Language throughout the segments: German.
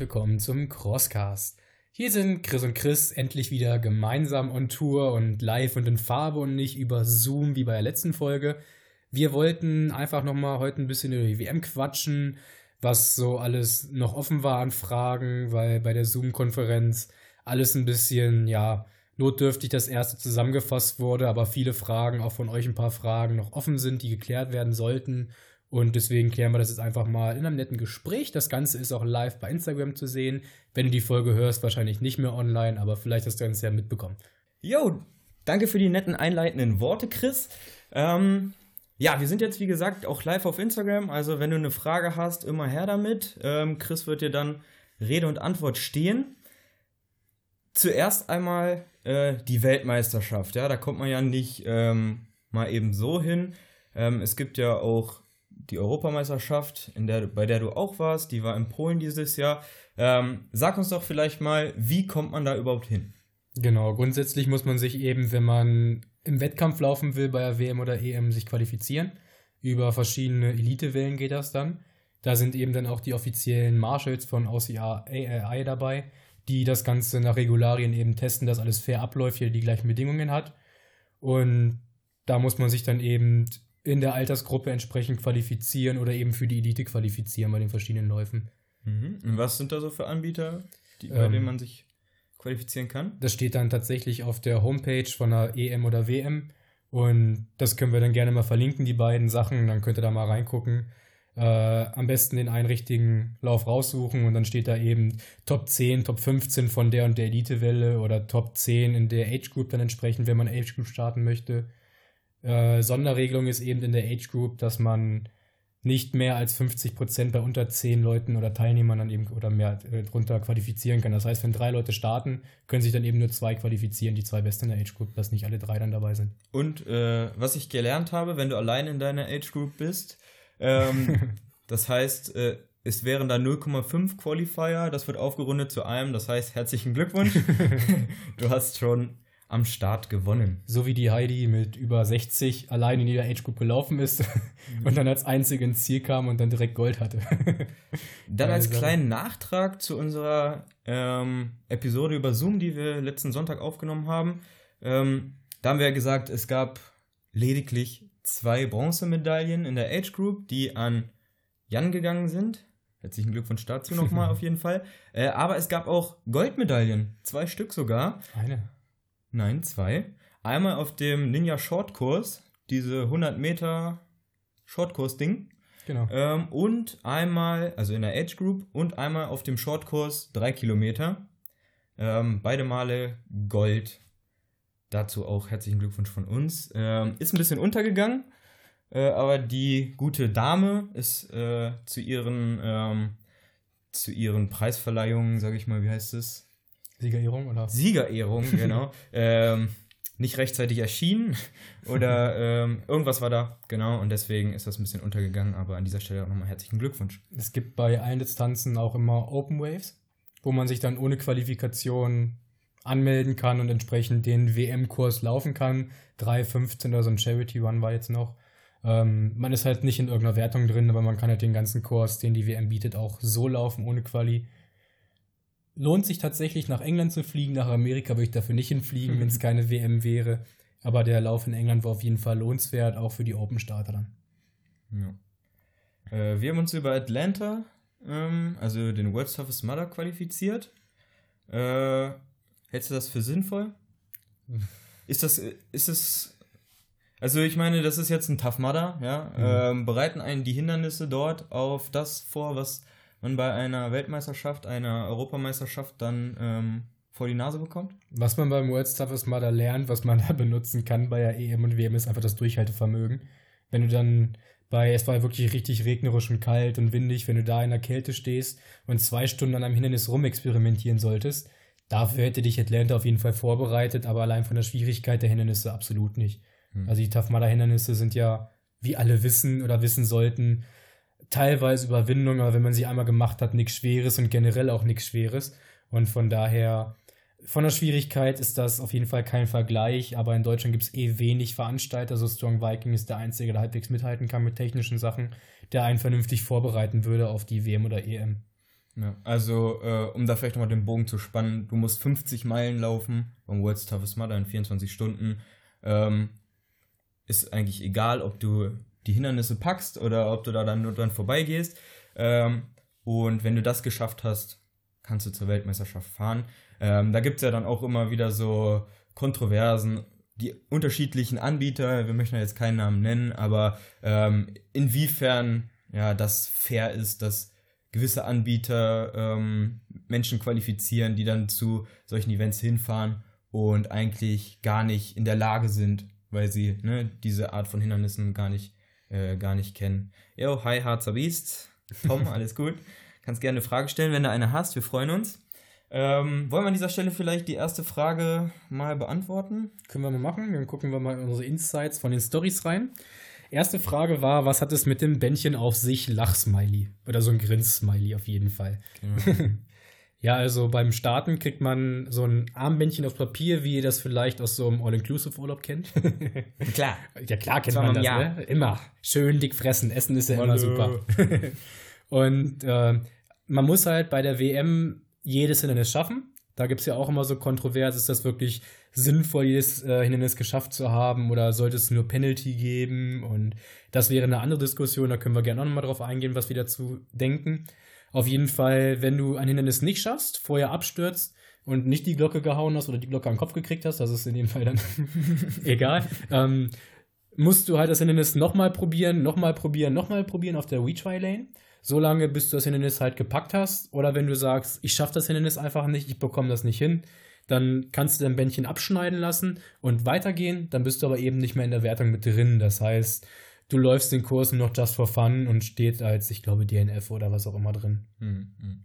willkommen zum Crosscast. Hier sind Chris und Chris endlich wieder gemeinsam on Tour und live und in Farbe und nicht über Zoom wie bei der letzten Folge. Wir wollten einfach nochmal heute ein bisschen über die WM quatschen, was so alles noch offen war an Fragen, weil bei der Zoom-Konferenz alles ein bisschen, ja, notdürftig das erste zusammengefasst wurde, aber viele Fragen, auch von euch ein paar Fragen noch offen sind, die geklärt werden sollten. Und deswegen klären wir das jetzt einfach mal in einem netten Gespräch. Das Ganze ist auch live bei Instagram zu sehen. Wenn du die Folge hörst, wahrscheinlich nicht mehr online, aber vielleicht hast du es ja mitbekommen. Jo, danke für die netten einleitenden Worte, Chris. Ähm, ja, wir sind jetzt wie gesagt auch live auf Instagram. Also wenn du eine Frage hast, immer her damit. Ähm, Chris wird dir dann Rede und Antwort stehen. Zuerst einmal äh, die Weltmeisterschaft. Ja, da kommt man ja nicht ähm, mal eben so hin. Ähm, es gibt ja auch die Europameisterschaft, in der, bei der du auch warst, die war in Polen dieses Jahr. Ähm, sag uns doch vielleicht mal, wie kommt man da überhaupt hin? Genau, grundsätzlich muss man sich eben, wenn man im Wettkampf laufen will, bei der WM oder EM, sich qualifizieren. Über verschiedene Elitewellen geht das dann. Da sind eben dann auch die offiziellen Marshals von OCI dabei, die das Ganze nach Regularien eben testen, dass alles fair abläuft, hier die gleichen Bedingungen hat. Und da muss man sich dann eben in der Altersgruppe entsprechend qualifizieren oder eben für die Elite qualifizieren bei den verschiedenen Läufen. Mhm. Und was sind da so für Anbieter, die, bei ähm, denen man sich qualifizieren kann? Das steht dann tatsächlich auf der Homepage von der EM oder WM. Und das können wir dann gerne mal verlinken, die beiden Sachen. Dann könnt ihr da mal reingucken. Äh, am besten den einen richtigen Lauf raussuchen und dann steht da eben Top 10, Top 15 von der und der Elite-Welle oder Top 10 in der Age Group dann entsprechend, wenn man Age Group starten möchte. Äh, Sonderregelung ist eben in der Age Group, dass man nicht mehr als 50 Prozent bei unter 10 Leuten oder Teilnehmern dann eben oder mehr äh, drunter qualifizieren kann. Das heißt, wenn drei Leute starten, können sich dann eben nur zwei qualifizieren, die zwei Besten in der Age Group, dass nicht alle drei dann dabei sind. Und äh, was ich gelernt habe, wenn du allein in deiner Age Group bist, ähm, das heißt, äh, es wären da 0,5 Qualifier, das wird aufgerundet zu einem, das heißt, herzlichen Glückwunsch. du hast schon am Start gewonnen. So wie die Heidi mit über 60 allein in jeder Age Group gelaufen ist mhm. und dann als einzige ins Ziel kam und dann direkt Gold hatte. dann als kleinen Nachtrag zu unserer ähm, Episode über Zoom, die wir letzten Sonntag aufgenommen haben. Ähm, da haben wir ja gesagt, es gab lediglich zwei Bronzemedaillen in der Age Group, die an Jan gegangen sind. Herzlichen Glückwunsch dazu nochmal auf jeden Fall. Äh, aber es gab auch Goldmedaillen, zwei Stück sogar. Eine. Nein, zwei. Einmal auf dem Ninja Shortkurs, diese 100 Meter Shortkurs-Ding. Genau. Ähm, und einmal, also in der Age Group, und einmal auf dem Shortkurs 3 Kilometer. Ähm, beide Male Gold. Dazu auch herzlichen Glückwunsch von uns. Ähm, ist ein bisschen untergegangen, äh, aber die gute Dame ist äh, zu ihren ähm, zu ihren Preisverleihungen, sage ich mal, wie heißt es? Siegerehrung, oder? Siegerehrung, genau. ähm, nicht rechtzeitig erschienen oder ähm, irgendwas war da, genau, und deswegen ist das ein bisschen untergegangen, aber an dieser Stelle auch nochmal herzlichen Glückwunsch. Es gibt bei allen Distanzen auch immer Open Waves, wo man sich dann ohne Qualifikation anmelden kann und entsprechend den WM-Kurs laufen kann. 3,15 oder so ein Charity Run war jetzt noch. Ähm, man ist halt nicht in irgendeiner Wertung drin, aber man kann halt den ganzen Kurs, den die WM bietet, auch so laufen ohne Quali lohnt sich tatsächlich nach England zu fliegen. Nach Amerika würde ich dafür nicht hinfliegen, wenn es keine WM wäre. Aber der Lauf in England war auf jeden Fall lohnenswert, auch für die Open-Starter dann. Ja. Äh, wir haben uns über Atlanta, ähm, also den World Toughest Mother, qualifiziert. Äh, hältst du das für sinnvoll? Ist das, ist es, also ich meine, das ist jetzt ein Tough Mudder, ja. Mhm. Ähm, bereiten einen die Hindernisse dort auf das vor, was man bei einer Weltmeisterschaft, einer Europameisterschaft dann ähm, vor die Nase bekommt? Was man beim World Toughest Mother lernt, was man da benutzen kann bei der EM und WM, ist einfach das Durchhaltevermögen. Wenn du dann bei, es war wirklich richtig regnerisch und kalt und windig, wenn du da in der Kälte stehst und zwei Stunden an einem Hindernis rumexperimentieren solltest, dafür hätte dich Atlanta auf jeden Fall vorbereitet, aber allein von der Schwierigkeit der Hindernisse absolut nicht. Hm. Also die Tough Mudder Hindernisse sind ja, wie alle wissen oder wissen sollten, teilweise Überwindung, aber wenn man sie einmal gemacht hat, nichts Schweres und generell auch nichts Schweres. Und von daher, von der Schwierigkeit ist das auf jeden Fall kein Vergleich, aber in Deutschland gibt es eh wenig Veranstalter. So Strong Viking ist der Einzige, der halbwegs mithalten kann mit technischen Sachen, der einen vernünftig vorbereiten würde auf die WM oder EM. Ja, also, äh, um da vielleicht nochmal den Bogen zu spannen, du musst 50 Meilen laufen beim World's Toughest Mudder in 24 Stunden. Ähm, ist eigentlich egal, ob du die Hindernisse packst oder ob du da dann nur dran vorbeigehst. Ähm, und wenn du das geschafft hast, kannst du zur Weltmeisterschaft fahren. Ähm, da gibt es ja dann auch immer wieder so Kontroversen, die unterschiedlichen Anbieter, wir möchten ja jetzt keinen Namen nennen, aber ähm, inwiefern ja das fair ist, dass gewisse Anbieter ähm, Menschen qualifizieren, die dann zu solchen Events hinfahren und eigentlich gar nicht in der Lage sind, weil sie ne, diese Art von Hindernissen gar nicht, äh, gar nicht kennen. Yo, hi Harzer Beast. Tom, alles gut. Kannst gerne eine Frage stellen, wenn du eine hast. Wir freuen uns. Ähm, wollen wir an dieser Stelle vielleicht die erste Frage mal beantworten? Können wir mal machen. Dann gucken wir mal in unsere Insights von den Stories rein. Erste Frage war, was hat es mit dem Bändchen auf sich? Lachsmiley. Oder so ein Grins-Smiley auf jeden Fall. Genau. ja, also beim Starten kriegt man so ein Armbändchen auf Papier, wie ihr das vielleicht aus so einem All-Inclusive-Urlaub kennt. klar. Ja, klar kennt man das, Jahr. ne? Immer. Schön dick fressen. Essen ist ja Hallo. immer super. Und äh, man muss halt bei der WM jedes Hindernis schaffen. Da gibt es ja auch immer so kontrovers, ist das wirklich sinnvoll, jedes äh, Hindernis geschafft zu haben oder sollte es nur Penalty geben? Und das wäre eine andere Diskussion, da können wir gerne auch nochmal drauf eingehen, was wir dazu denken. Auf jeden Fall, wenn du ein Hindernis nicht schaffst, vorher abstürzt und nicht die Glocke gehauen hast oder die Glocke am Kopf gekriegt hast, das ist in dem Fall dann egal, ähm, musst du halt das Hindernis nochmal probieren, nochmal probieren, nochmal probieren auf der Retry-Lane so lange, bis du das Hindernis halt gepackt hast. Oder wenn du sagst, ich schaffe das Hindernis einfach nicht, ich bekomme das nicht hin, dann kannst du dein Bändchen abschneiden lassen und weitergehen. Dann bist du aber eben nicht mehr in der Wertung mit drin. Das heißt, du läufst den Kurs nur noch just for fun und steht als, ich glaube, DNF oder was auch immer drin. Hm, hm.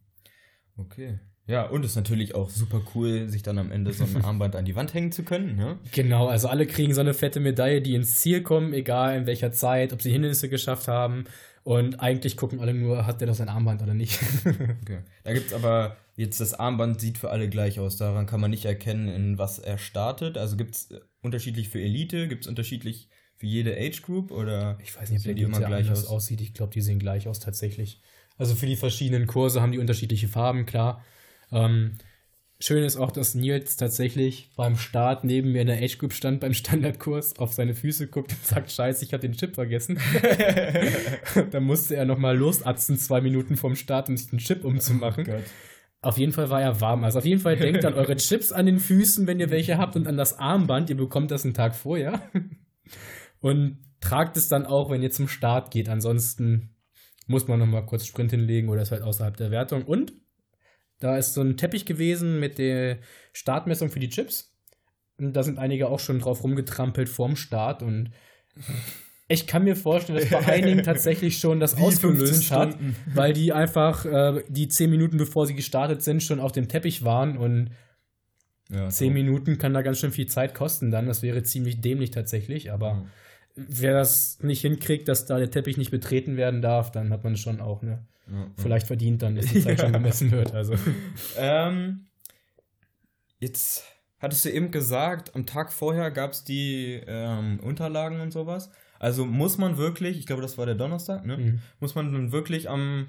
Okay. Ja, und es ist natürlich auch super cool, sich dann am Ende so ein Armband an die Wand hängen zu können. Ne? Genau, also alle kriegen so eine fette Medaille, die ins Ziel kommen, egal in welcher Zeit, ob sie Hindernisse geschafft haben. Und eigentlich gucken alle nur, hat der doch sein Armband oder nicht. okay. Da gibt es aber jetzt das Armband sieht für alle gleich aus. Daran kann man nicht erkennen, in was er startet. Also gibt es unterschiedlich für Elite, gibt es unterschiedlich für jede Age Group oder ich weiß nicht, ob der die immer gleich aus? aussieht. Ich glaube, die sehen gleich aus tatsächlich. Also für die verschiedenen Kurse haben die unterschiedliche Farben, klar. Ähm, schön ist auch, dass Nils tatsächlich beim Start neben mir in der Age Group stand beim Standardkurs, auf seine Füße guckt und sagt, scheiße, ich habe den Chip vergessen. da musste er nochmal losatzen, zwei Minuten vorm Start, um sich den Chip umzumachen. Oh auf jeden Fall war er warm. Also auf jeden Fall denkt an eure Chips an den Füßen, wenn ihr welche habt, und an das Armband. Ihr bekommt das einen Tag vorher. Und tragt es dann auch, wenn ihr zum Start geht. Ansonsten muss man nochmal kurz Sprint hinlegen oder ist halt außerhalb der Wertung. Und da ist so ein Teppich gewesen mit der Startmessung für die Chips. Und da sind einige auch schon drauf rumgetrampelt vorm Start und ich kann mir vorstellen, dass bei einigen tatsächlich schon das Wie ausgelöst hat, weil die einfach äh, die zehn Minuten bevor sie gestartet sind schon auf dem Teppich waren und ja, zehn so. Minuten kann da ganz schön viel Zeit kosten dann. Das wäre ziemlich dämlich tatsächlich, aber mhm. Wer das nicht hinkriegt, dass da der Teppich nicht betreten werden darf, dann hat man schon auch ne ja, vielleicht verdient dann, dass die Zeit schon gemessen wird. Also. Ähm, jetzt hattest du eben gesagt, am Tag vorher gab es die ähm, Unterlagen und sowas. Also muss man wirklich, ich glaube, das war der Donnerstag, ne? Mhm. Muss man dann wirklich am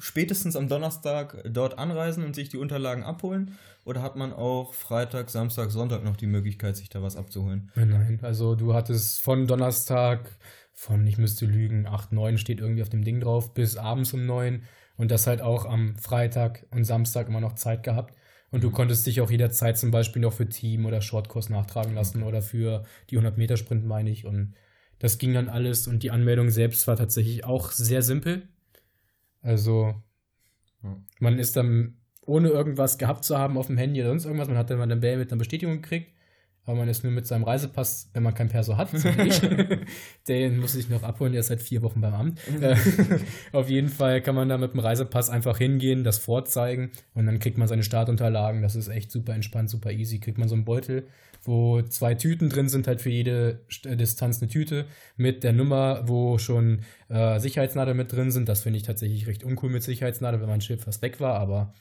spätestens am Donnerstag dort anreisen und sich die Unterlagen abholen? Oder hat man auch Freitag, Samstag, Sonntag noch die Möglichkeit, sich da was abzuholen? Nein, also du hattest von Donnerstag von, ich müsste lügen, 8, 9 steht irgendwie auf dem Ding drauf, bis abends um 9 und das halt auch am Freitag und Samstag immer noch Zeit gehabt. Und du mhm. konntest dich auch jederzeit zum Beispiel noch für Team oder Shortkurs nachtragen lassen oder für die 100-Meter-Sprint, meine ich. Und das ging dann alles und die Anmeldung selbst war tatsächlich auch sehr simpel. Also, man ist dann, ohne irgendwas gehabt zu haben auf dem Handy oder sonst irgendwas, man hat dann mal eine Mail mit einer Bestätigung gekriegt weil man ist nur mit seinem Reisepass, wenn man kein Perso hat, so den muss ich noch abholen, der ist seit vier Wochen beim Amt. Äh, auf jeden Fall kann man da mit dem Reisepass einfach hingehen, das vorzeigen und dann kriegt man seine Startunterlagen. Das ist echt super entspannt, super easy. Kriegt man so einen Beutel, wo zwei Tüten drin sind, halt für jede Distanz eine Tüte mit der Nummer, wo schon äh, Sicherheitsnadel mit drin sind. Das finde ich tatsächlich recht uncool mit Sicherheitsnadel, wenn mein Schiff fast weg war, aber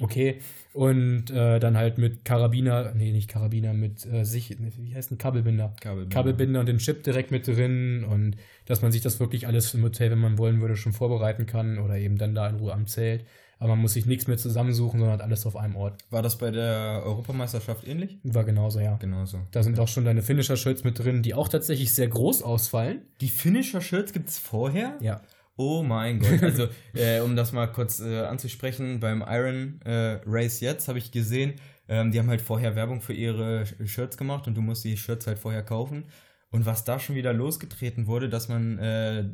okay. Und äh, dann halt mit Karabiner, nee, nicht Karabiner, mit äh, sich, wie heißt ein Kabelbinder? Kabelbinder. Kabelbinder und den Chip direkt mit drin und dass man sich das wirklich alles im Hotel, wenn man wollen würde, schon vorbereiten kann oder eben dann da in Ruhe am Zelt. aber man muss sich nichts mehr zusammensuchen, sondern hat alles auf einem Ort. War das bei der Europameisterschaft ähnlich? War genauso, ja. Genauso. Da sind auch schon deine Finisher-Shirts mit drin, die auch tatsächlich sehr groß ausfallen. Die Finisher-Shirts gibt es vorher? Ja. Oh mein Gott. Also, äh, um das mal kurz äh, anzusprechen, beim Iron äh, Race jetzt habe ich gesehen, ähm, die haben halt vorher Werbung für ihre Shirts gemacht und du musst die Shirts halt vorher kaufen. Und was da schon wieder losgetreten wurde, dass man äh,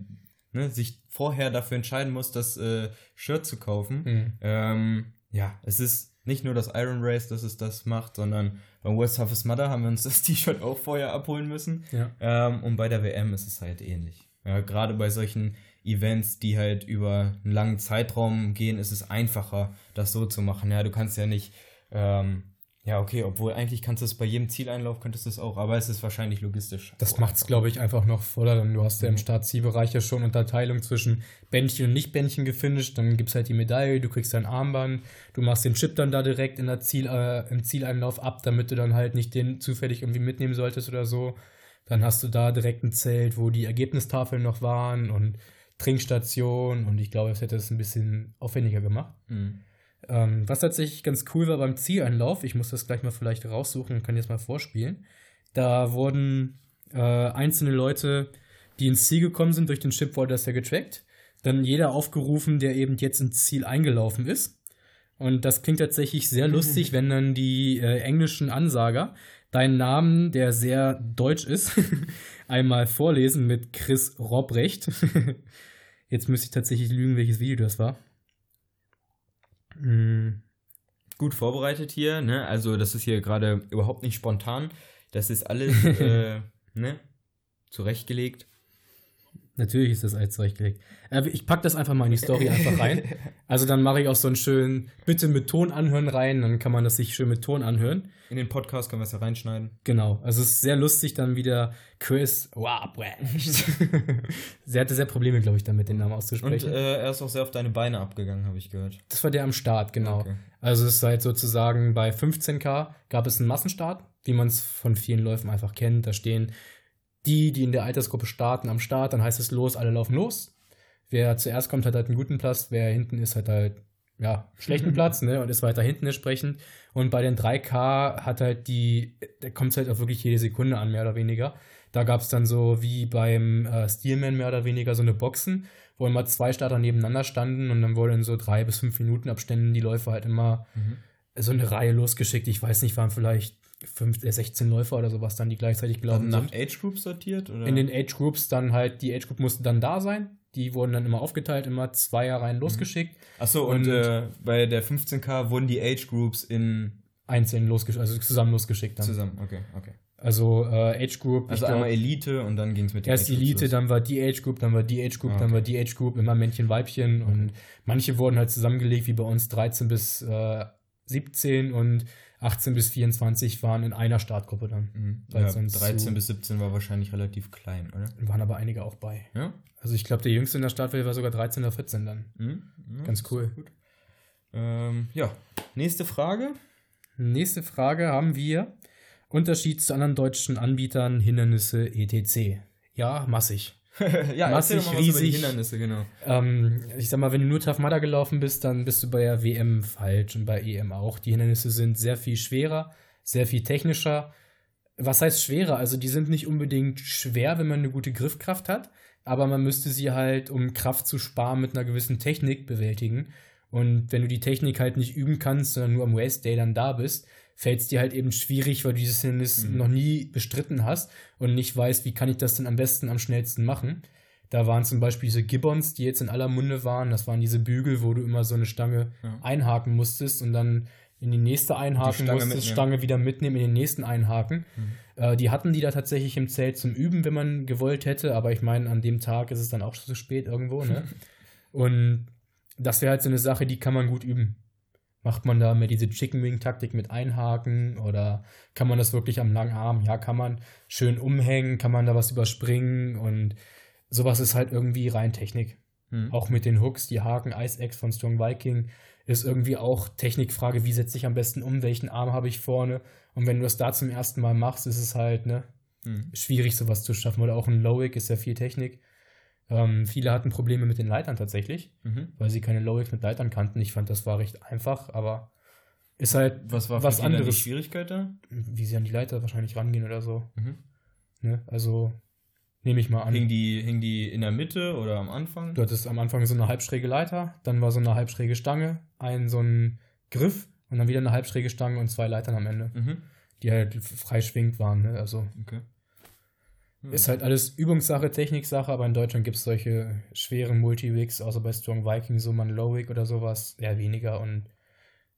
ne, sich vorher dafür entscheiden muss, das äh, Shirt zu kaufen. Mhm. Ähm, ja, es ist nicht nur das Iron Race, das es das macht, sondern beim West Toughest Mother haben wir uns das T-Shirt auch vorher abholen müssen. Ja. Ähm, und bei der WM ist es halt ähnlich. Ja, gerade bei solchen Events, die halt über einen langen Zeitraum gehen, ist es einfacher, das so zu machen. Ja, du kannst ja nicht, ähm, ja, okay, obwohl eigentlich kannst du es bei jedem Zieleinlauf, könntest du es auch, aber es ist wahrscheinlich logistisch. Das macht es, glaube ich, einfach noch voller. Denn du hast ja im Start-Zielbereich ja schon Unterteilung zwischen Bändchen und Nicht-Bändchen gefinisht. Dann gibt es halt die Medaille, du kriegst dein Armband, du machst den Chip dann da direkt in der Ziel, äh, im Zieleinlauf ab, damit du dann halt nicht den zufällig irgendwie mitnehmen solltest oder so. Dann hast du da direkt ein Zelt, wo die Ergebnistafeln noch waren und Trinkstation und ich glaube, es hätte es ein bisschen aufwendiger gemacht. Mhm. Ähm, was tatsächlich ganz cool war beim Zieleinlauf, ich muss das gleich mal vielleicht raussuchen und kann jetzt mal vorspielen. Da wurden äh, einzelne Leute, die ins Ziel gekommen sind, durch den Chip wurde das ja getrackt. Dann jeder aufgerufen, der eben jetzt ins Ziel eingelaufen ist. Und das klingt tatsächlich sehr lustig, wenn dann die äh, englischen Ansager deinen Namen, der sehr deutsch ist, einmal vorlesen mit Chris Robrecht. Jetzt müsste ich tatsächlich lügen, welches Video das war. Hm, Gut vorbereitet hier, ne? Also das ist hier gerade überhaupt nicht spontan. Das ist alles, äh, ne? Zurechtgelegt. Natürlich ist das alles zurechtgelegt. Äh, ich pack das einfach mal in die Story einfach rein. Also dann mache ich auch so einen schönen Bitte mit Ton anhören rein, dann kann man das sich schön mit Ton anhören. In den Podcast können wir es ja reinschneiden. Genau. Also es ist sehr lustig dann wieder Chris Wabrecht. Sie hatte sehr Probleme, glaube ich, damit den Namen Und auszusprechen. äh, er ist auch sehr auf deine Beine abgegangen, habe ich gehört. das war der am Start, genau. Okay. Also es ist halt sozusagen bei 15k gab es einen Massenstart, wie man es von vielen Läufen einfach kennt. Da stehen die, die in der Altersgruppe starten, am Start, dann heißt es los, alle laufen los. Wer zuerst kommt, hat halt einen guten Platz, wer hinten ist, hat halt ja, schlechten Platz, ne, und ist weiter hinten entsprechend. Und bei den 3K hat halt die, da kommt es halt auch wirklich jede Sekunde an, mehr oder weniger. Da gab es dann so wie beim äh, Steelman mehr oder weniger so eine Boxen, wo immer zwei Starter nebeneinander standen und dann wurden in so drei bis fünf Minuten Abständen die Läufer halt immer so eine Reihe losgeschickt. Ich weiß nicht, waren vielleicht fünf, äh, 16 Läufer oder sowas dann, die gleichzeitig gelaufen Nach sind. Age Group sortiert? Oder? In den Age Groups dann halt, die Age Group mussten dann da sein. Die wurden dann immer aufgeteilt, immer Zweierreihen losgeschickt, Achso, und, und- äh, bei der 15K wurden die Age Groups in einzeln losgeschickt, also zusammen losgeschickt dann. zusammen. Okay, okay. Also äh, Age Group, Also ich glaub, einmal Elite und dann ging es mit den erst Age Groups Elite, los. dann war die Age Group, dann war die Age Group, Ah, dann okay. war die Age Group, immer Männchen, Weibchen und manche wurden halt zusammengelegt, wie bei uns 13 bis äh, 17 und 18 bis 24 waren in einer Startgruppe dann. Mhm. Ja, sonst 13 zu- bis 17 war wahrscheinlich relativ klein, oder? Waren aber einige auch bei. Ja? Also ich glaube, der jüngste in der Startwelle war sogar 13 oder 14 dann. Mhm. ja Ganz cool. Ähm, ja, nächste Frage. Nächste Frage haben wir. Unterschied zu anderen deutschen Anbietern, Hindernisse, etc. Ja, massig. ja, Massig, mal riesig. Hindernisse, genau. Ähm, ich sag mal, wenn du nur Tough Mudder gelaufen bist, dann bist du bei der WM falsch und bei EM auch. Die Hindernisse sind sehr viel schwerer, sehr viel technischer. Was heißt schwerer? Also die sind nicht unbedingt schwer, wenn man eine gute Griffkraft hat, aber man müsste sie halt, um Kraft zu sparen, mit einer gewissen Technik bewältigen. Und wenn du die Technik halt nicht üben kannst, sondern nur am Race Day dann da bist, fällt es dir halt eben schwierig, weil du dieses Hindernis noch nie bestritten hast und nicht weißt, wie kann ich das denn am besten, am schnellsten machen. Da waren zum Beispiel diese Gibbons, die jetzt in aller Munde waren. Das waren diese Bügel, wo du immer so eine Stange Ja. einhaken musstest und dann in die nächste einhaken Stange musstest, mitnehmen. Stange wieder mitnehmen, in den nächsten einhaken. Äh, die hatten die da tatsächlich im Zelt zum Üben, wenn man gewollt hätte, aber ich meine, an dem Tag ist es dann auch zu spät irgendwo, ne? und das wäre halt so eine Sache, die kann man gut üben. Macht man da mehr diese Chicken Wing Taktik mit einhaken oder kann man das wirklich am langen Arm? Ja, kann man schön umhängen, kann man da was überspringen und sowas ist halt irgendwie rein Technik. Mhm. Auch mit den Hooks, die Haken Ice Axe von Strong Viking ist irgendwie auch Technikfrage, wie setze ich am besten um, welchen Arm habe ich vorne und wenn du das da zum ersten Mal machst, ist es halt, ne, Mhm. schwierig sowas zu schaffen oder auch ein Lowick ist ja viel Technik. Ähm, viele hatten Probleme mit den Leitern tatsächlich, Mhm. weil sie keine Lowics mit Leitern kannten. Ich fand, das war recht einfach, aber ist halt Was war was anderes. die Schwierigkeit da? wie sie an die Leiter wahrscheinlich rangehen oder so. Mhm. Ne? Also nehme ich mal an. Hing die, hing die in der Mitte oder am Anfang? Du hattest am Anfang so eine halbschräge Leiter, dann war so eine halbschräge Stange, ein so ein Griff und dann wieder eine halbschräge Stange und zwei Leitern am Ende, Mhm. die halt frei schwingt waren. Ne? Also Okay. Hm. ist halt alles Übungssache, Techniksache, aber in Deutschland gibt es solche schweren Multi-Wigs, außer bei Strong Viking, so man Low-Wig oder sowas, eher weniger und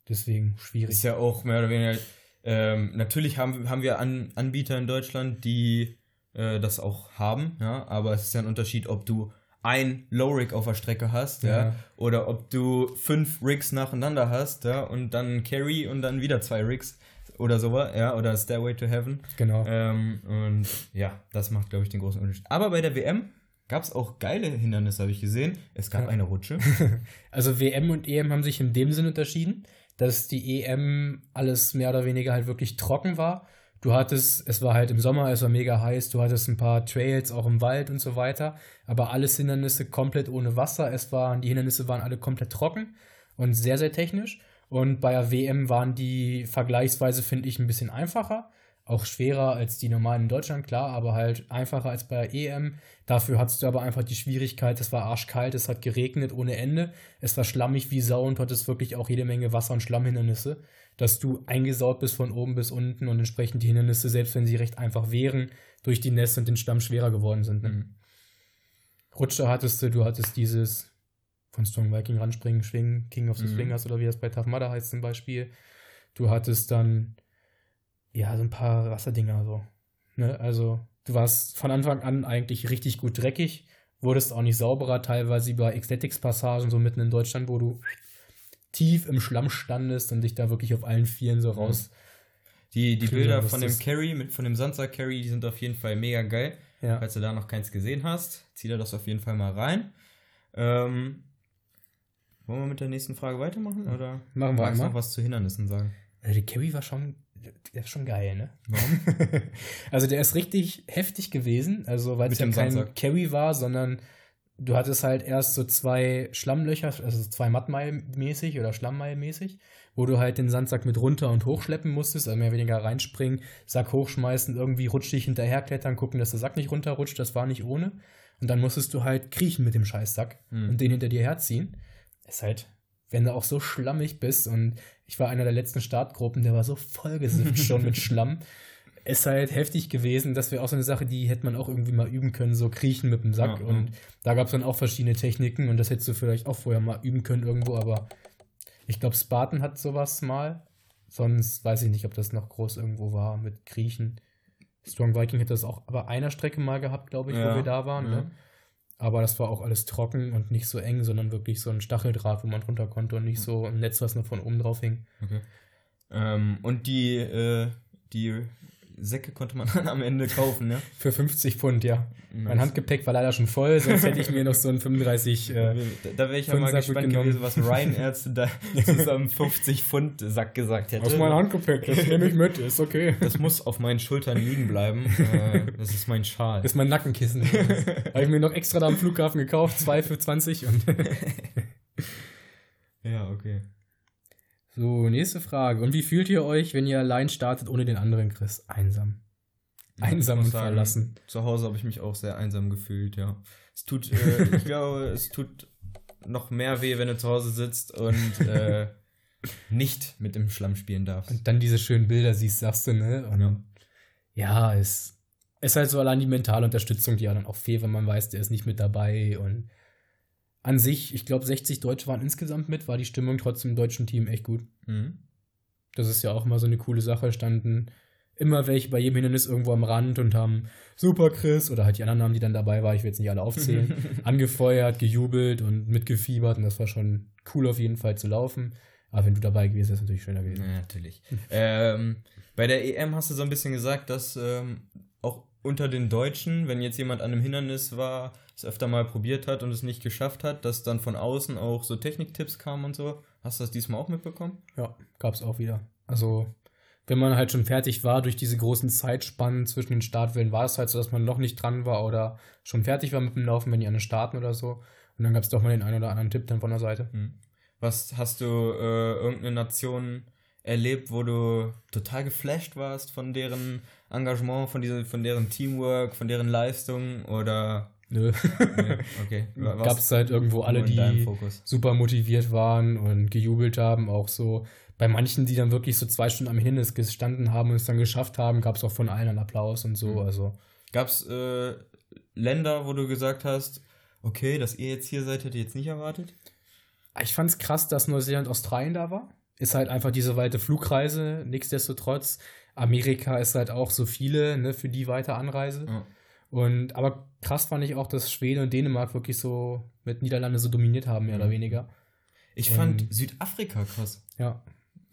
deswegen schwierig. Ist ja auch mehr oder weniger. Ähm, natürlich haben, haben wir An Anbieter in Deutschland, die äh, das auch haben, ja, aber es ist ja ein Unterschied, ob du ein Low-Rig auf der Strecke hast, ja. Ja. oder ob du fünf Rigs nacheinander hast, ja, und dann Carry und dann wieder zwei Rigs oder sowas, ja, oder Stairway to Heaven. Genau. Ähm, und ja, das macht, glaube ich, den großen Unterschied. Aber bei der WM gab es auch geile Hindernisse, habe ich gesehen. Es gab Ja. eine Rutsche. Also WM und EM haben sich in dem Sinn unterschieden, dass die EM alles mehr oder weniger halt wirklich trocken war. Du hattest, es war halt im Sommer, es war mega heiß, du hattest ein paar Trails auch im Wald und so weiter, aber alles Hindernisse komplett ohne Wasser. Es waren, die Hindernisse waren alle komplett trocken und sehr, sehr technisch. Und bei der WM waren die vergleichsweise, finde ich, ein bisschen einfacher. Auch schwerer als die normalen in Deutschland, klar, aber halt einfacher als bei der EM. Dafür hattest du aber einfach die Schwierigkeit, es war arschkalt, es hat geregnet ohne Ende, es war schlammig wie Sau und du hattest wirklich auch jede Menge Wasser- und Schlammhindernisse, dass du eingesaut bist von oben bis unten und entsprechend die Hindernisse, selbst wenn sie recht einfach wären, durch die Nässe und den Schlamm schwerer geworden sind. Ne? Mhm. Rutsche hattest du, du hattest dieses von Strong Viking ranspringen, schwingen, King of the Mhm. Slingers oder wie das bei Tough Mudder heißt zum Beispiel. Du hattest dann, ja, so ein paar Wasserdinger so. Ne? Also, du warst von Anfang an eigentlich richtig gut dreckig, wurdest auch nicht sauberer, teilweise bei Ecstatics-Passagen, so mitten in Deutschland, wo du tief im Schlamm standest und dich da wirklich auf allen Vieren so raus. Die, die Bilder von dem Carry, mit, von dem Sandsack Carry, die sind auf jeden Fall mega geil. Ja. Falls du da noch keins gesehen hast, zieh dir das auf jeden Fall mal rein. Ähm, wollen wir mit der nächsten Frage weitermachen? Oder Machen wir magst noch was zu Hindernissen sagen? Also, der Carry war schon, der ist schon geil, ne? Warum? also der ist richtig heftig gewesen, also weil es ja kein Sandsack. Carry war, sondern du hattest halt erst so zwei Schlammlöcher, also zwei Mattmeil-mäßig oder Schlammmeil-mäßig, wo du halt den Sandsack mit runter und hochschleppen musstest, also mehr oder weniger reinspringen, Sack hochschmeißen, irgendwie rutschig hinterherklettern, gucken, dass der Sack nicht runterrutscht, das war nicht ohne. Und dann musstest du halt kriechen mit dem Scheißsack Hm. und den hinter dir herziehen. Ist halt, wenn du auch so schlammig bist und ich war einer der letzten Startgruppen, der war so vollgesifft schon mit Schlamm. Ist halt heftig gewesen. Das wäre auch so eine Sache, die hätte man auch irgendwie mal üben können, so kriechen mit dem Sack. Ja, und da gab es dann auch verschiedene Techniken und das hättest du vielleicht auch vorher mal üben können irgendwo, aber ich glaube, Spartan hat sowas mal. Sonst weiß ich nicht, ob das noch groß irgendwo war mit Kriechen. Strong Viking hätte das auch aber einer Strecke mal gehabt, glaube ich, wo Ja, wir da waren. Ne? Aber das war auch alles trocken und nicht so eng, sondern wirklich so ein Stacheldraht, wo man runter konnte und nicht so ein Netz, was noch von oben drauf hing. Okay. Ähm, und die, äh, die Säcke konnte man dann am Ende kaufen, ne? Für 50 Pfund, ja. Mein Nice. Handgepäck war leider schon voll, sonst hätte ich mir noch so ein 35. Äh, Da, wäre ich ja mal gespannt gewesen, was Ryanair zu, da, zu so einem 50-Pfund-Sack gesagt hätte. aus meinem Handgepäck, das nehme ich mit, ist okay. Das muss auf meinen Schultern liegen bleiben. Äh, das ist mein Schal. Das ist mein Nackenkissen. Habe ich mir noch extra da am Flughafen gekauft, zwei für 20 und. Ja, okay. So, nächste Frage. Und wie fühlt ihr euch, wenn ihr allein startet ohne den anderen Chris? Einsam. Einsam und sagen, verlassen. Zu Hause habe ich mich auch sehr einsam gefühlt, ja. Es tut, äh, ich glaube, es tut noch mehr weh, wenn du zu Hause sitzt und äh, nicht mit dem Schlamm spielen darfst. Und dann diese schönen Bilder siehst, sagst du, ne? Und Ja. ja, es ist halt so allein die mentale Unterstützung, die ja dann auch fehlt, wenn man weiß, der ist nicht mit dabei. Und an sich, ich glaube, 60 Deutsche waren insgesamt mit, war die Stimmung trotzdem im deutschen Team echt gut. Mhm. Das ist ja auch immer so eine coole Sache. Standen immer welche bei jedem Hindernis irgendwo am Rand und haben Super Chris oder halt die anderen Namen, die dann dabei waren, ich will jetzt nicht alle aufzählen, angefeuert, gejubelt und mitgefiebert. Und das war schon cool auf jeden Fall zu laufen. Aber wenn du dabei gewesen wärst, natürlich schöner gewesen. Ja, natürlich. ähm, bei der EM hast du so ein bisschen gesagt, dass ähm, auch unter den Deutschen, wenn jetzt jemand an einem Hindernis war, es öfter mal probiert hat und es nicht geschafft hat, dass dann von außen auch so Techniktipps kamen und so. Hast du das diesmal auch mitbekommen? Ja, gab's auch wieder. Also wenn man halt schon fertig war, durch diese großen Zeitspannen zwischen den Startwellen, war es halt so, dass man noch nicht dran war oder schon fertig war mit dem Laufen, wenn die alle starten oder so. Und dann gab es doch mal den einen oder anderen Tipp dann von der Seite. Hm. Was hast du äh, irgendeine Nation erlebt, wo du total geflasht warst von deren Engagement, von, diese, von deren Teamwork, von deren Leistung oder Nö. nee, okay. Gab es halt irgendwo alle, die super motiviert waren und gejubelt haben, auch so. Bei manchen, die dann wirklich so zwei Stunden am Hindernis gestanden haben und es dann geschafft haben, gab es auch von allen einen Applaus und so. Mhm. Also Gab es äh, Länder, wo du gesagt hast, okay, dass ihr jetzt hier seid, hätte ich jetzt nicht erwartet? ich fand es krass, dass Neuseeland Australien da war. Ist halt einfach diese weite Flugreise, nichtsdestotrotz. Amerika ist halt auch so viele, ne, für die weite Anreise. Ja. Und aber krass fand ich auch, dass Schweden und Dänemark wirklich so mit Niederlande so dominiert haben, mehr oder weniger. Ich Ähm. fand Südafrika krass. Ja.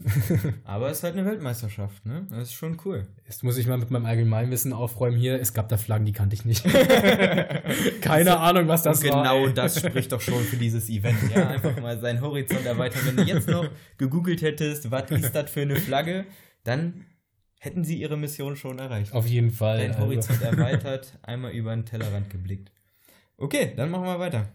Aber es ist halt eine Weltmeisterschaft, ne? Das ist schon cool. Jetzt muss ich mal mit meinem Allgemeinwissen aufräumen hier. Es gab da Flaggen, die kannte ich nicht. Keine Ahnung, was das Und war. genau das spricht doch schon für dieses Event. Ja, einfach mal seinen Horizont erweitern. Wenn du jetzt noch gegoogelt hättest, was ist das für eine Flagge, dann hätten sie ihre Mission schon erreicht. Auf jeden Fall. Dein also. Horizont erweitert, einmal über den Tellerrand geblickt. Okay, dann machen wir weiter.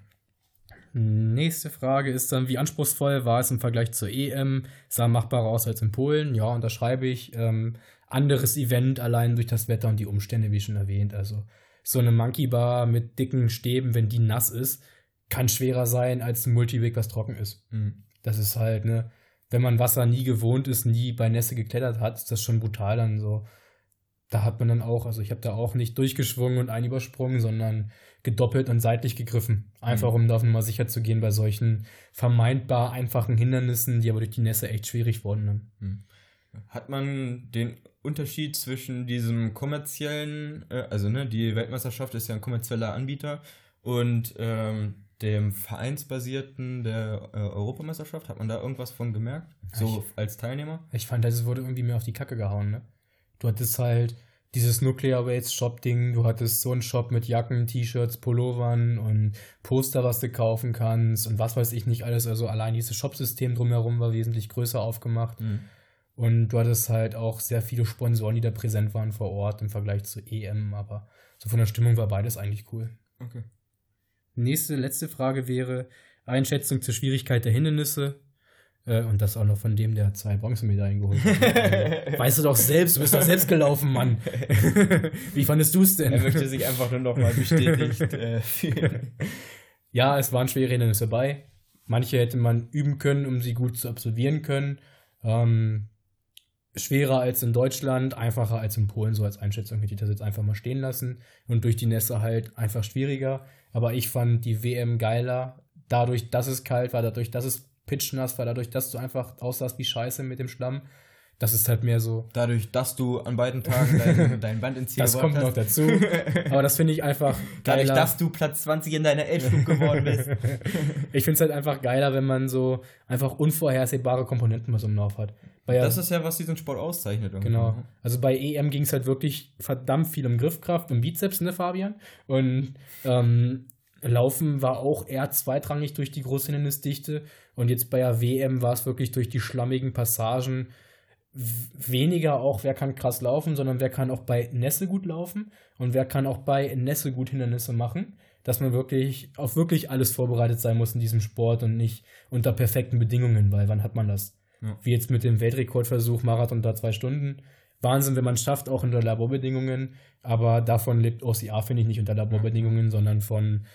Nächste Frage ist dann, wie anspruchsvoll war es im Vergleich zur EM? Sah machbarer aus als in Polen? Ja, unterschreibe ich. Ähm, anderes Event allein durch das Wetter und die Umstände, wie schon erwähnt. Also so eine Monkey Bar mit dicken Stäben, wenn die nass ist, kann schwerer sein als ein Multiweg, was trocken ist. Hm. Das ist halt, ne, wenn man Wasser nie gewohnt ist, nie bei Nässe geklettert hat, ist das schon brutal dann so. Da hat man dann auch, also ich habe da auch nicht durchgeschwungen und einübersprungen, sondern gedoppelt und seitlich gegriffen. Einfach Mhm. um da mal sicher zu gehen bei solchen vermeintbar einfachen Hindernissen, die aber durch die Nässe echt schwierig wurden. Dann. Hat man den Unterschied zwischen diesem kommerziellen, äh, also ne, die Weltmeisterschaft ist ja ein kommerzieller Anbieter und ähm, dem vereinsbasierten der äh, Europameisterschaft, hat man da irgendwas von gemerkt? So als Teilnehmer? Ich fand, das wurde irgendwie mehr auf die Kacke gehauen, ne? Du hattest halt dieses Nuclear Waste Shop Ding, du hattest so einen Shop mit Jacken, T-Shirts, Pullovern und Poster, was du kaufen kannst und was weiß ich nicht alles. Also allein dieses Shopsystem drumherum war wesentlich größer aufgemacht. Mhm. Und du hattest halt auch sehr viele Sponsoren, die da präsent waren vor Ort im Vergleich zu EM, aber so von der Stimmung war beides eigentlich cool. Okay. Nächste, letzte Frage wäre Einschätzung zur Schwierigkeit der Hindernisse. Äh, und das auch noch von dem, der zwei Bronzemedaillen geholt hat. Weißt du doch selbst, du bist doch selbst gelaufen, Mann. Wie fandest du es denn? Er möchte sich einfach nur nochmal bestätigt äh, fühlen. Ja, es waren schwere Hindernisse dabei. Manche hätte man üben können, um sie gut zu absolvieren können. Ähm, schwerer als in Deutschland, einfacher als in Polen, so als Einschätzung hätte ich das jetzt einfach mal stehen lassen. Und durch die Nässe halt einfach schwieriger. Aber ich fand die WM geiler, dadurch, dass es kalt war, dadurch, dass es pitchnass war, dadurch, dass du einfach aussahst wie Scheiße mit dem Schlamm. Das ist halt mehr so. Dadurch, dass du an beiden Tagen dein, dein Band ins Ziel Das kommt noch hast. dazu. Aber das finde ich einfach Dadurch, geiler. dass du Platz 20 in deiner Age-Group geworden bist. Ich finde es halt einfach geiler, wenn man so einfach unvorhersehbare Komponenten mal so im Lauf hat. Weil ja, Das ist ja, was diesen Sport auszeichnet. irgendwie. genau. Also bei EM ging es halt wirklich verdammt viel um Griffkraft und Bizeps, ne, Fabian? Und ähm, Laufen war auch eher zweitrangig durch die große Hindernisdichte. Und jetzt bei der WM war es wirklich durch die schlammigen Passagen weniger auch, wer kann krass laufen, sondern wer kann auch bei Nässe gut laufen und wer kann auch bei Nässe gut Hindernisse machen. Dass man wirklich auf wirklich alles vorbereitet sein muss in diesem Sport und nicht unter perfekten Bedingungen, weil wann hat man das? Ja. Wie jetzt mit dem Weltrekordversuch Marathon unter zwei Stunden. Wahnsinn, wenn man es schafft, auch unter Laborbedingungen. Aber davon lebt OCA, finde ich, nicht unter Laborbedingungen, sondern von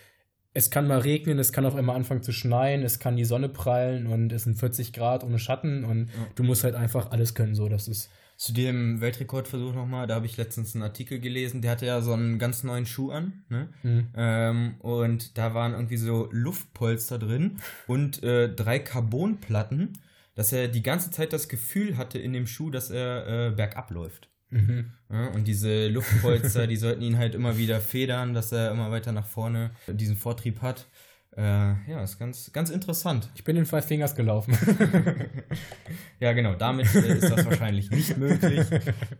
es kann mal regnen, es kann auf einmal anfangen zu schneien, es kann die Sonne prallen und es sind 40 Grad ohne Schatten und Ja. du musst halt einfach alles können, so, das ist. Zu dem Weltrekordversuch nochmal, da habe ich letztens einen Artikel gelesen, der hatte ja so einen ganz neuen Schuh an, ne? Hm. Ähm, und da waren irgendwie so Luftpolster drin und äh, drei Carbonplatten, dass er die ganze Zeit das Gefühl hatte in dem Schuh, dass er äh, bergab läuft. Mhm. Ja, und diese Luftpolster, die sollten ihn halt immer wieder federn, dass er immer weiter nach vorne diesen Vortrieb hat. Äh, ja, ist ganz, ganz interessant. Ich bin in Five Fingers gelaufen. Ja, genau, damit äh, ist das wahrscheinlich nicht möglich.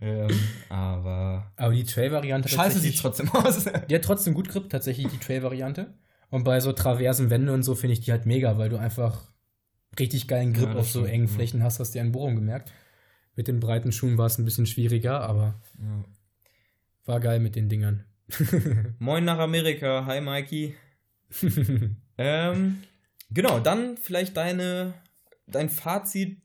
Ähm, aber Aber die Trail-Variante scheiße sieht trotzdem aus. Die hat trotzdem gut Grip, tatsächlich, die Trail-Variante. Und bei so traversen Wände und so finde ich die halt mega, weil du einfach richtig geilen Grip Ja, auf so engen ja. Flächen hast, hast du in Bochum gemerkt. Mit den breiten Schuhen war es ein bisschen schwieriger, aber Ja. war geil mit den Dingern. Moin nach Amerika. Hi, Mikey. ähm, genau, dann vielleicht deine, dein Fazit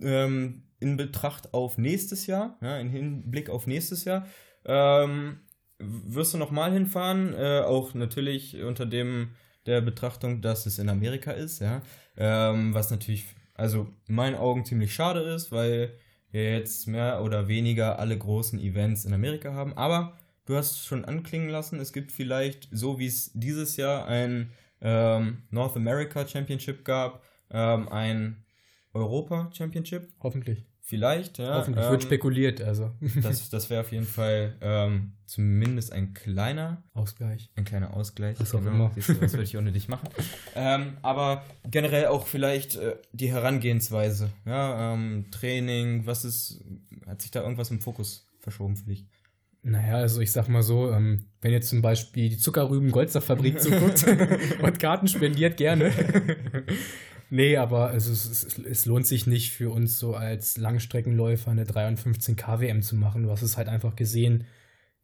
ähm, in Betracht auf nächstes Jahr, ja, in Hinblick auf nächstes Jahr. Ähm, wirst du nochmal hinfahren? Äh, auch natürlich unter dem der Betrachtung, dass es in Amerika ist, ja. Ähm, was natürlich, also in meinen Augen ziemlich schade ist, weil wir jetzt mehr oder weniger alle großen Events in Amerika haben. Aber du hast schon anklingen lassen, es gibt vielleicht, so wie es dieses Jahr ein ähm, North America Championship gab, ähm, ein Europa Championship. Hoffentlich. Vielleicht, ja. Hoffentlich. ähm, Wird spekuliert, also. das das wäre auf jeden Fall ähm, zumindest ein kleiner, Ausgleich. ein kleiner Ausgleich. Genau. Was auch immer. Siehst du, Das würde ich ohne dich machen. ähm, aber generell auch vielleicht äh, die Herangehensweise. Ja, ähm, Training, was ist, hat sich da irgendwas im Fokus verschoben für dich? Naja, also ich sag mal so, ähm, wenn jetzt zum Beispiel die Zuckerrüben Goldsaftfabrik zuguckt und Karten spendiert, gerne. Nee, aber also es, es, es lohnt sich nicht für uns so als Langstreckenläufer eine 53 KWM zu machen. Du hast es halt einfach gesehen.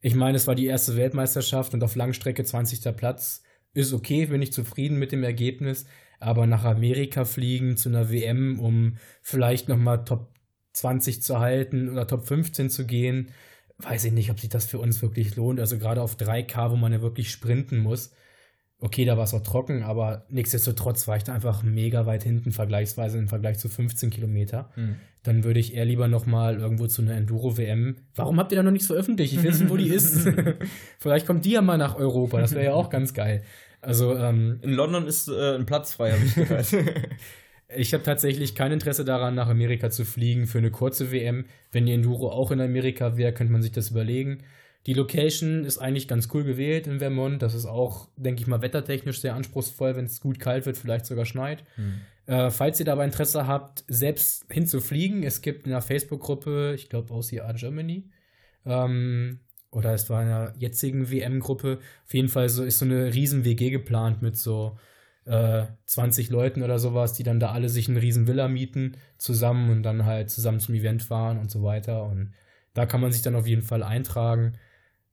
Ich meine, es war die erste Weltmeisterschaft und auf Langstrecke 20. Platz ist okay, bin ich zufrieden mit dem Ergebnis. Aber nach Amerika fliegen zu einer WM, um vielleicht nochmal Top 20 zu halten oder Top 15 zu gehen, weiß ich nicht, ob sich das für uns wirklich lohnt. Also gerade auf 3K, wo man ja wirklich sprinten muss. Okay, da war es auch trocken, aber nichtsdestotrotz war ich da einfach mega weit hinten, vergleichsweise im Vergleich zu 15 Kilometer. Hm. Dann würde ich eher lieber nochmal irgendwo zu einer Enduro-WM. Warum habt ihr da noch nichts veröffentlicht? Ich will wissen, wo die ist. Vielleicht kommt die ja mal nach Europa, das wäre ja auch ganz geil. Also, ähm, In London ist äh, ein Platz frei, habe ich gehört. ich habe tatsächlich kein Interesse daran, nach Amerika zu fliegen für eine kurze WM. Wenn die Enduro auch in Amerika wäre, könnte man sich das überlegen. Die Location ist eigentlich ganz cool gewählt in Vermont. Das ist auch, denke ich mal, wettertechnisch sehr anspruchsvoll, wenn es gut kalt wird, vielleicht sogar schneit. Hm. Äh, falls ihr dabei Interesse habt, selbst hinzufliegen, es gibt in der Facebook-Gruppe, ich glaube OCR Germany, ähm, oder es war in der jetzigen WM-Gruppe, auf jeden Fall so ist so eine riesen WG geplant mit so äh, 20 Leuten oder sowas, die dann da alle sich eine riesen Villa mieten zusammen und dann halt zusammen zum Event fahren und so weiter. Und da kann man sich dann auf jeden Fall eintragen.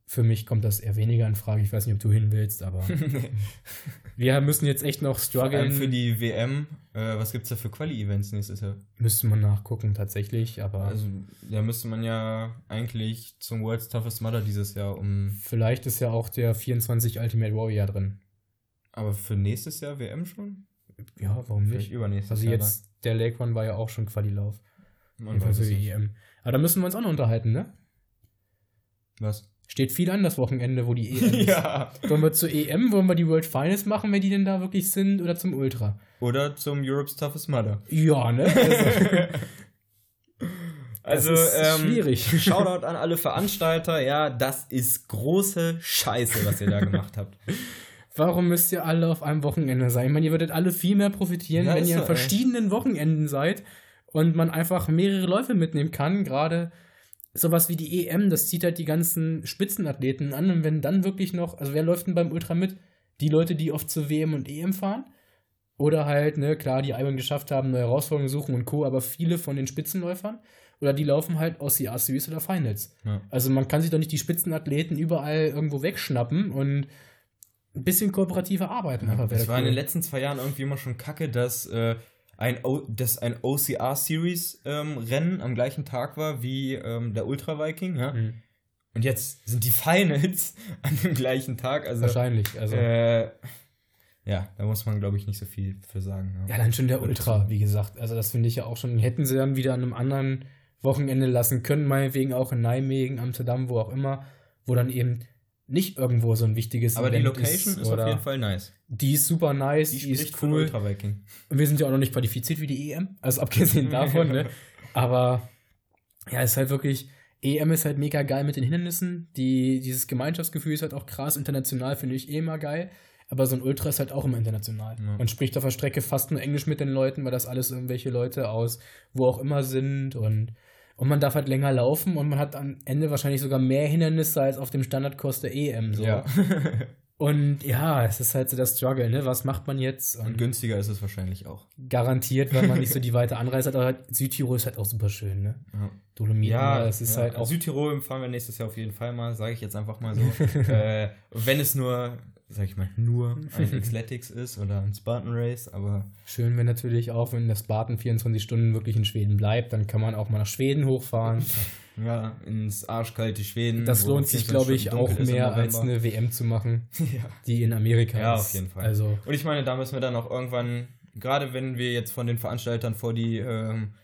Für mich kommt das eher weniger in Frage. Ich weiß nicht, ob du hin willst, aber wir müssen jetzt echt noch Vor strugglen. für die WM, äh, was gibt's da für Quali-Events nächstes Jahr? Müsste man nachgucken, tatsächlich, aber Also, da müsste man ja eigentlich zum World's Toughest Mudder dieses Jahr um. vielleicht ist ja auch der 24 Ultimate Warrior drin. Aber für nächstes Jahr WM schon? Ja, warum Vielleicht nicht? übernächstes Also Jahr. jetzt, der Lake Run war ja auch schon Qualilauf. dann. Man Jedenfalls für es die. EM. Aber da müssen wir uns auch noch unterhalten, ne? Was? Steht viel an das Wochenende, wo die EM ist. ja. Wollen wir zur EM, wollen wir die World Finals machen, wenn die denn da wirklich sind, oder zum Ultra? Oder zum Europe's Toughest Mudder. Ja, ne? Also, Das ist ähm, schwierig. Shoutout an alle Veranstalter. Ja, das ist große Scheiße, was ihr da gemacht habt. Warum müsst ihr alle auf einem Wochenende sein? Ich meine, ihr würdet alle viel mehr profitieren, Ja, wenn ihr an so, ey. verschiedenen Wochenenden seid und man einfach mehrere Läufe mitnehmen kann. Gerade sowas wie die EM, das zieht halt die ganzen Spitzenathleten an. Und wenn dann wirklich noch, also wer läuft denn beim Ultra mit? Die Leute, die oft zur WM und EM fahren? Oder halt, ne, klar, die Iron geschafft haben, neue Herausforderungen suchen und Co., aber viele von den Spitzenläufern. Oder die laufen halt aus CR Series oder Finals. Ja. Also man kann sich doch nicht die Spitzenathleten überall irgendwo wegschnappen und ein bisschen kooperativer arbeiten. wäre Es war in cool. den letzten zwei Jahren irgendwie immer schon kacke, dass äh, ein, o dass ein OCR-Series-Rennen am gleichen Tag war wie ähm, der Ultra Viking. Ja? Mhm. Und jetzt sind die Finals an dem gleichen Tag. Also, Wahrscheinlich. Also, äh, ja, da muss man, glaube ich, nicht so viel für sagen. ja, allein schon der Ultra, wie gesagt. Also, das finde ich ja auch schon. Hätten sie dann wieder an einem anderen Wochenende lassen können, meinetwegen auch in Nijmegen, Amsterdam, wo auch immer, wo dann eben nicht irgendwo so ein wichtiges Aber die Event Location ist, auf oder- jeden Fall nice. Die ist super nice, Die die, ist cool. Ultra Viking. Und wir sind ja auch noch nicht qualifiziert für die EM, also abgesehen davon, ne? Aber ja, es ist halt wirklich, EM ist halt mega geil mit den Hindernissen. Die, dieses Gemeinschaftsgefühl ist halt auch krass. International finde ich eh immer geil. Aber so ein Ultra ist halt auch immer international. Ja. Man spricht auf der Strecke fast nur Englisch mit den Leuten, weil das alles irgendwelche Leute aus wo auch immer sind und, und man darf halt länger laufen und man hat am Ende wahrscheinlich sogar mehr Hindernisse als auf dem Standardkurs der EM. So. Ja. Und ja, es ist halt so der Struggle, ne? Was macht man jetzt? Und günstiger ist es wahrscheinlich auch. Garantiert, weil man nicht so die weite Anreise hat. Aber Südtirol ist halt auch super schön, ne? Ja. Dolomiten, Ja, es ist ja. halt auch Südtirol fahren wir nächstes Jahr auf jeden Fall mal, sage ich jetzt einfach mal so. äh, wenn es nur, sag ich mal, nur ein Xletics ist oder ein Spartan Race, aber schön, wenn natürlich auch, wenn der Spartan 24 Stunden wirklich in Schweden bleibt, dann kann man auch mal nach Schweden hochfahren. ja, ins arschkalte Schweden. Das lohnt sich, 24 glaube ich, auch mehr als eine WM zu machen, ja. die in Amerika Ja, ist. auf jeden Fall. Also, Und ich meine, da müssen wir dann auch irgendwann, gerade wenn wir jetzt von den Veranstaltern vor die, ähm,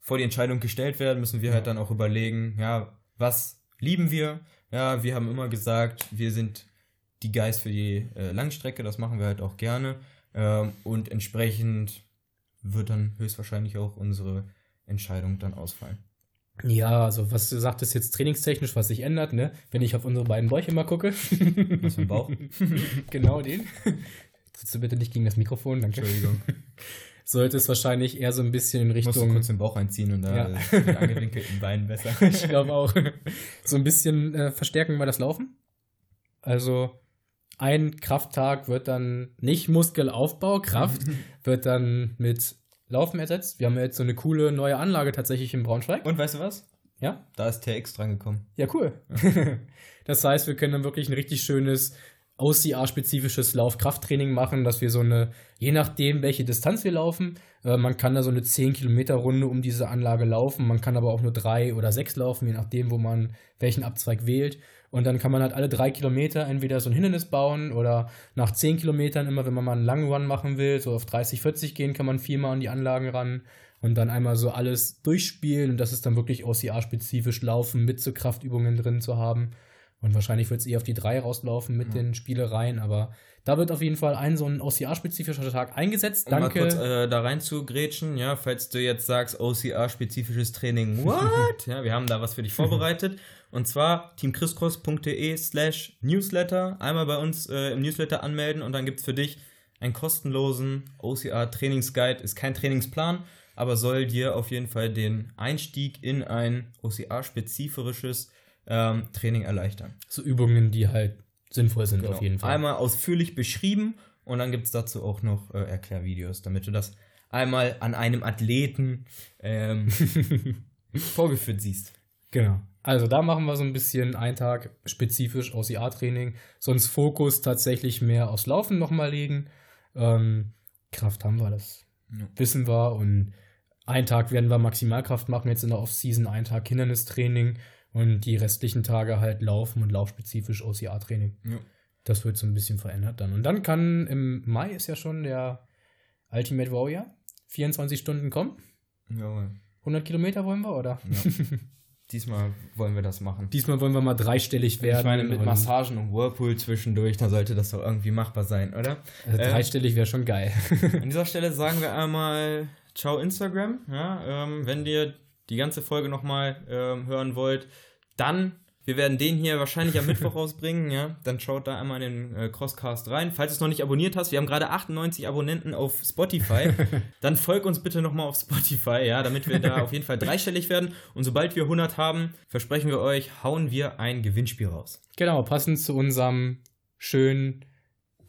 vor die Entscheidung gestellt werden, müssen wir halt dann auch überlegen, ja, was lieben wir? Ja, wir haben immer gesagt, wir sind die Guys für die äh, Langstrecke, das machen wir halt auch gerne. Ähm, und entsprechend wird dann höchstwahrscheinlich auch unsere Entscheidung dann ausfallen. ja, also was du sagtest jetzt trainingstechnisch, was sich ändert, ne? Wenn ich auf unsere beiden Bäuche mal gucke. Was für ein Bauch? genau den. Trittst du bitte nicht gegen das Mikrofon, danke. Entschuldigung. Sollte es wahrscheinlich eher so ein bisschen in Ich musste Richtung. kurz den Bauch einziehen und da Ja. die angewinkelten Beinen besser. ich glaube auch. So ein bisschen äh, verstärken wir das Laufen. Also ein Krafttag wird dann nicht Muskelaufbau, Kraft wird dann mit Laufen ersetzt. Wir haben ja jetzt so eine coole neue Anlage tatsächlich in Braunschweig. Und weißt du was? Ja, Da ist TX dran gekommen. ja, cool. das heißt, wir können dann wirklich ein richtig schönes OCR-spezifisches Lauf-Krafttraining machen, dass wir so eine, je nachdem, welche Distanz wir laufen, äh, man kann da so eine 10-Kilometer-Runde um diese Anlage laufen, man kann aber auch nur drei oder sechs laufen, je nachdem, wo man welchen Abzweig wählt. Und dann kann man halt alle drei Kilometer entweder so ein Hindernis bauen oder nach zehn Kilometern immer, wenn man mal einen langen Run machen will, so auf 30, 40 gehen, kann man viermal an die Anlagen ran und dann einmal so alles durchspielen und das ist dann wirklich OCR-spezifisch Laufen mit so Kraftübungen drin zu haben. Und wahrscheinlich wird es eher auf die drei rauslaufen mit den Spielereien, aber da wird auf jeden Fall ein so ein OCR-spezifischer Tag eingesetzt. Um Danke. mal kurz äh, da rein zu grätschen, ja, falls du jetzt sagst, OCR-spezifisches Training, what? ja, wir haben da was für dich vorbereitet. Und zwar teamchriscross.de slash newsletter. Einmal bei uns äh, im Newsletter anmelden und dann gibt es für dich einen kostenlosen OCR-Trainingsguide. Ist kein Trainingsplan, aber soll dir auf jeden Fall den Einstieg in ein OCR-spezifisches ähm, Training erleichtern. so Übungen, die halt sinnvoll sind auf jeden Fall. Genau. Einmal ausführlich beschrieben und dann gibt es dazu auch noch äh, Erklärvideos, damit du das einmal an einem Athleten ähm, vorgeführt siehst. Genau. Also da machen wir so ein bisschen einen Tag spezifisch OCR-Training, sonst Fokus tatsächlich mehr aufs Laufen nochmal legen. Ähm, Kraft haben wir, das Ja. wissen wir. Und einen Tag werden wir Maximalkraft machen, jetzt in der Off-Season, einen Tag Hindernistraining und die restlichen Tage halt Laufen und laufspezifisch OCR-Training. Ja. Das wird so ein bisschen verändert dann. Und dann kann im Mai ist ja schon der Ultimate Warrior 24 Stunden kommen. Jawohl. 100 Kilometer wollen wir, oder? Ja. Diesmal wollen wir das machen. Diesmal wollen wir mal dreistellig werden. Ich meine, mit und- Massagen und Whirlpool zwischendurch, da sollte das doch irgendwie machbar sein, oder? Also Äh, dreistellig wäre schon geil. An dieser Stelle sagen wir einmal Ciao Instagram. Ja, ähm, wenn ihr die ganze Folge nochmal ähm, hören wollt, dann, wir werden den hier wahrscheinlich am Mittwoch rausbringen, ja, dann schaut da einmal in den äh, Crosscast rein. Falls du es noch nicht abonniert hast, wir haben gerade 98 Abonnenten auf Spotify, dann folg uns bitte nochmal auf Spotify, ja, damit wir da auf jeden Fall dreistellig werden. Und sobald wir 100 haben, versprechen wir euch, hauen wir ein Gewinnspiel raus. genau, passend zu unserem schönen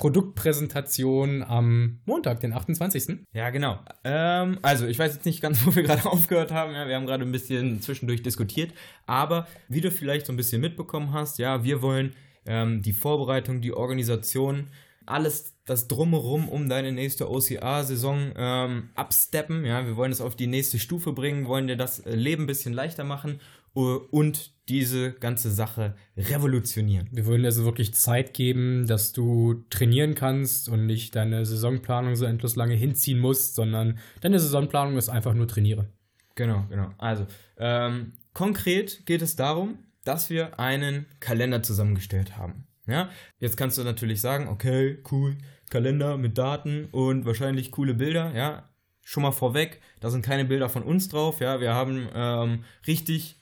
Produktpräsentation am Montag, den 28. Ja, genau. Ähm, also, ich weiß jetzt nicht ganz, wo wir gerade aufgehört haben. Ja, wir haben gerade ein bisschen zwischendurch diskutiert. Aber wie du vielleicht so ein bisschen mitbekommen hast, ja, wir wollen ähm, die Vorbereitung, die Organisation, alles das Drumherum um deine nächste OCR-Saison ähm, absteppen. Ja, wir wollen es auf die nächste Stufe bringen, wollen dir das äh, Leben ein bisschen leichter machen und diese ganze Sache revolutionieren. Wir wollen dir so wirklich Zeit geben, dass du trainieren kannst und nicht deine Saisonplanung so endlos lange hinziehen musst, sondern deine Saisonplanung ist einfach nur trainiere. Genau, genau. Also, ähm, konkret geht es darum, dass wir einen Kalender zusammengestellt haben. Ja, jetzt kannst du natürlich sagen, okay, cool, Kalender mit Daten und wahrscheinlich coole Bilder, ja. Schon mal vorweg, da sind keine Bilder von uns drauf, ja. Wir haben ähm, richtig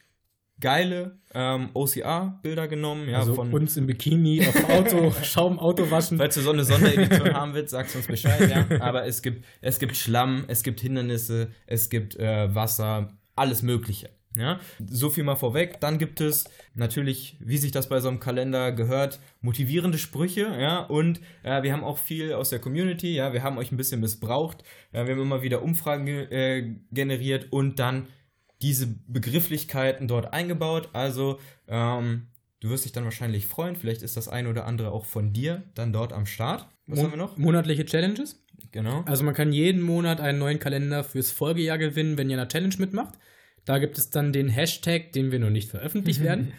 geile ähm, OCR-Bilder genommen, ja, also von uns im Bikini auf Auto, Schaum Auto waschen. Falls du so eine Sonderedition haben willst, sagst du uns Bescheid, ja. Aber es gibt, es gibt Schlamm, es gibt Hindernisse, es gibt äh, Wasser, alles Mögliche. Ja, so viel mal vorweg. Dann gibt es natürlich, wie sich das bei so einem Kalender gehört, motivierende Sprüche. Ja, und äh, wir haben auch viel aus der Community. Ja, wir haben euch ein bisschen missbraucht. Ja, wir haben immer wieder Umfragen äh, generiert und dann diese Begrifflichkeiten dort eingebaut. Also, ähm, du wirst dich dann wahrscheinlich freuen. Vielleicht ist das ein oder andere auch von dir dann dort am Start. Was Mon haben wir noch? Monatliche Challenges. Genau. Also man kann jeden Monat einen neuen Kalender fürs Folgejahr gewinnen, wenn ihr in einer Challenge mitmacht. Da gibt es dann den Hashtag, den wir noch nicht veröffentlicht werden.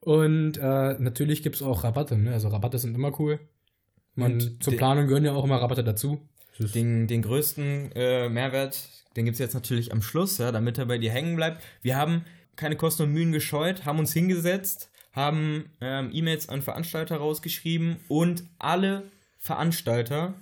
Und äh, natürlich gibt es auch Rabatte. Ne? Also Rabatte sind immer cool. Man, zur Planung gehören ja auch immer Rabatte dazu. Den, den größten äh, Mehrwert, den gibt es jetzt natürlich am Schluss, ja, damit er bei dir hängen bleibt. Wir haben keine Kosten und Mühen gescheut, haben uns hingesetzt, haben ähm, E-Mails an Veranstalter rausgeschrieben und alle Veranstalter,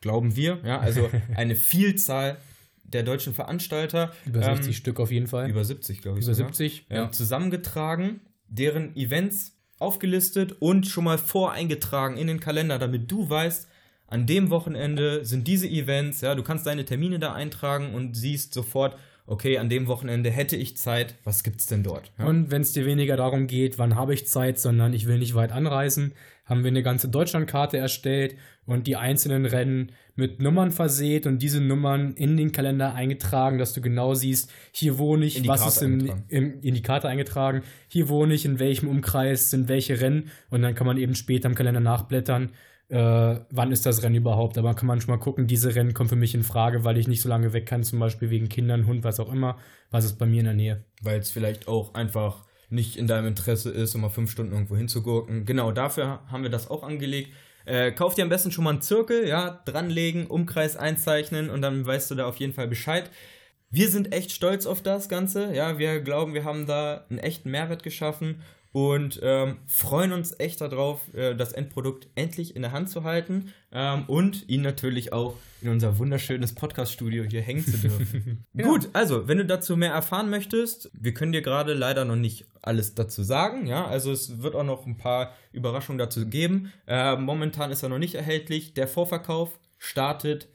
glauben wir, ja, also eine Vielzahl der deutschen Veranstalter. Über 60 ähm, Stück auf jeden Fall. Über 70, glaube ich. Über sogar. 70, ja. Zusammengetragen, deren Events aufgelistet und schon mal voreingetragen in den Kalender, damit du weißt, an dem Wochenende sind diese Events, ja, du kannst deine Termine da eintragen und siehst sofort, okay, an dem Wochenende hätte ich Zeit, was gibt's denn dort? Ja? Und wenn es dir weniger darum geht, wann habe ich Zeit, sondern ich will nicht weit anreisen, haben wir eine ganze Deutschlandkarte erstellt und die einzelnen Rennen mit Nummern verseht und diese Nummern in den Kalender eingetragen, dass du genau siehst, hier wohne ich, was ist im, im, in die Karte eingetragen, hier wohne ich, in welchem Umkreis sind welche Rennen und dann kann man eben später im Kalender nachblättern äh, wann ist das Rennen überhaupt. Aber kann man schon mal gucken, diese Rennen kommen für mich in Frage, weil ich nicht so lange weg kann, zum Beispiel wegen Kindern, Hund, was auch immer. Was ist bei mir in der Nähe? Weil es vielleicht auch einfach nicht in deinem Interesse ist, um mal fünf Stunden irgendwo hinzugurken. Genau, dafür haben wir das auch angelegt. Äh, kauf dir am besten schon mal einen Zirkel, ja, dranlegen, Umkreis einzeichnen und dann weißt du da auf jeden Fall Bescheid. Wir sind echt stolz auf das Ganze, ja, wir glauben, wir haben da einen echten Mehrwert geschaffen und ähm, freuen uns echt darauf, äh, das Endprodukt endlich in der Hand zu halten ähm, und ihn natürlich auch in unser wunderschönes Podcast-Studio hier hängen zu dürfen. ja. Gut, also, wenn du dazu mehr erfahren möchtest, wir können dir gerade leider noch nicht alles dazu sagen, ja, also es wird auch noch ein paar Überraschungen dazu geben. Äh, momentan ist er noch nicht erhältlich. Der Vorverkauf startet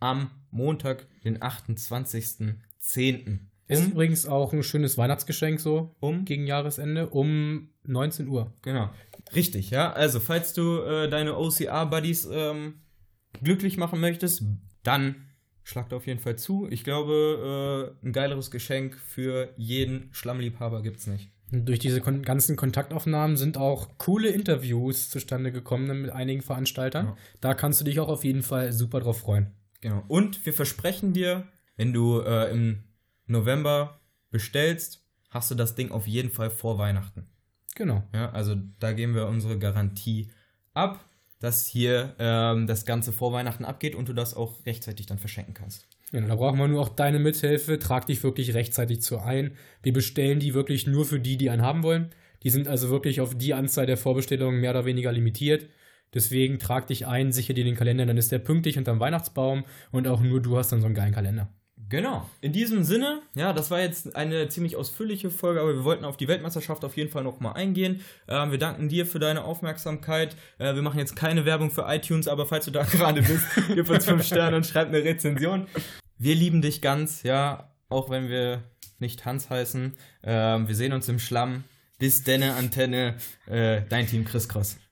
am Montag, den 28.10. Ist um, übrigens auch ein schönes Weihnachtsgeschenk so um gegen Jahresende um 19 Uhr. Genau. Richtig, ja. Also, falls du äh, deine OCR-Buddies ähm, glücklich machen möchtest, dann schlagt auf jeden Fall zu. Ich glaube, äh, ein geileres Geschenk für jeden Schlammliebhaber gibt es nicht. durch diese kon ganzen Kontaktaufnahmen sind auch coole Interviews zustande gekommen mit einigen Veranstaltern. Ja. Da kannst du dich auch auf jeden Fall super drauf freuen. Genau. Und wir versprechen dir, wenn du äh, im November bestellst, hast du das Ding auf jeden Fall vor Weihnachten. Genau. Ja, also da geben wir unsere Garantie ab, dass hier ähm, das Ganze vor Weihnachten abgeht und du das auch rechtzeitig dann verschenken kannst. Ja, da brauchen wir nur auch deine Mithilfe. Trag dich wirklich rechtzeitig zu ein. Wir bestellen die wirklich nur für die, die einen haben wollen. Die sind also wirklich auf die Anzahl der Vorbestellungen mehr oder weniger limitiert. Deswegen trag dich ein, sicher dir den Kalender, dann ist der pünktlich unterm Weihnachtsbaum und auch nur du hast dann so einen geilen Kalender. Genau. In diesem Sinne, ja, das war jetzt eine ziemlich ausführliche Folge, aber wir wollten auf die Weltmeisterschaft auf jeden Fall nochmal eingehen. Ähm, wir danken dir für deine Aufmerksamkeit. Äh, wir machen jetzt keine Werbung für iTunes, aber falls du da gerade bist, gib uns fünf Sterne und schreib eine Rezension. Wir lieben dich ganz, ja, auch wenn wir nicht Hans heißen. Ähm, wir sehen uns im Schlamm. Bis denne Antenne, äh, dein Team Chris Cross.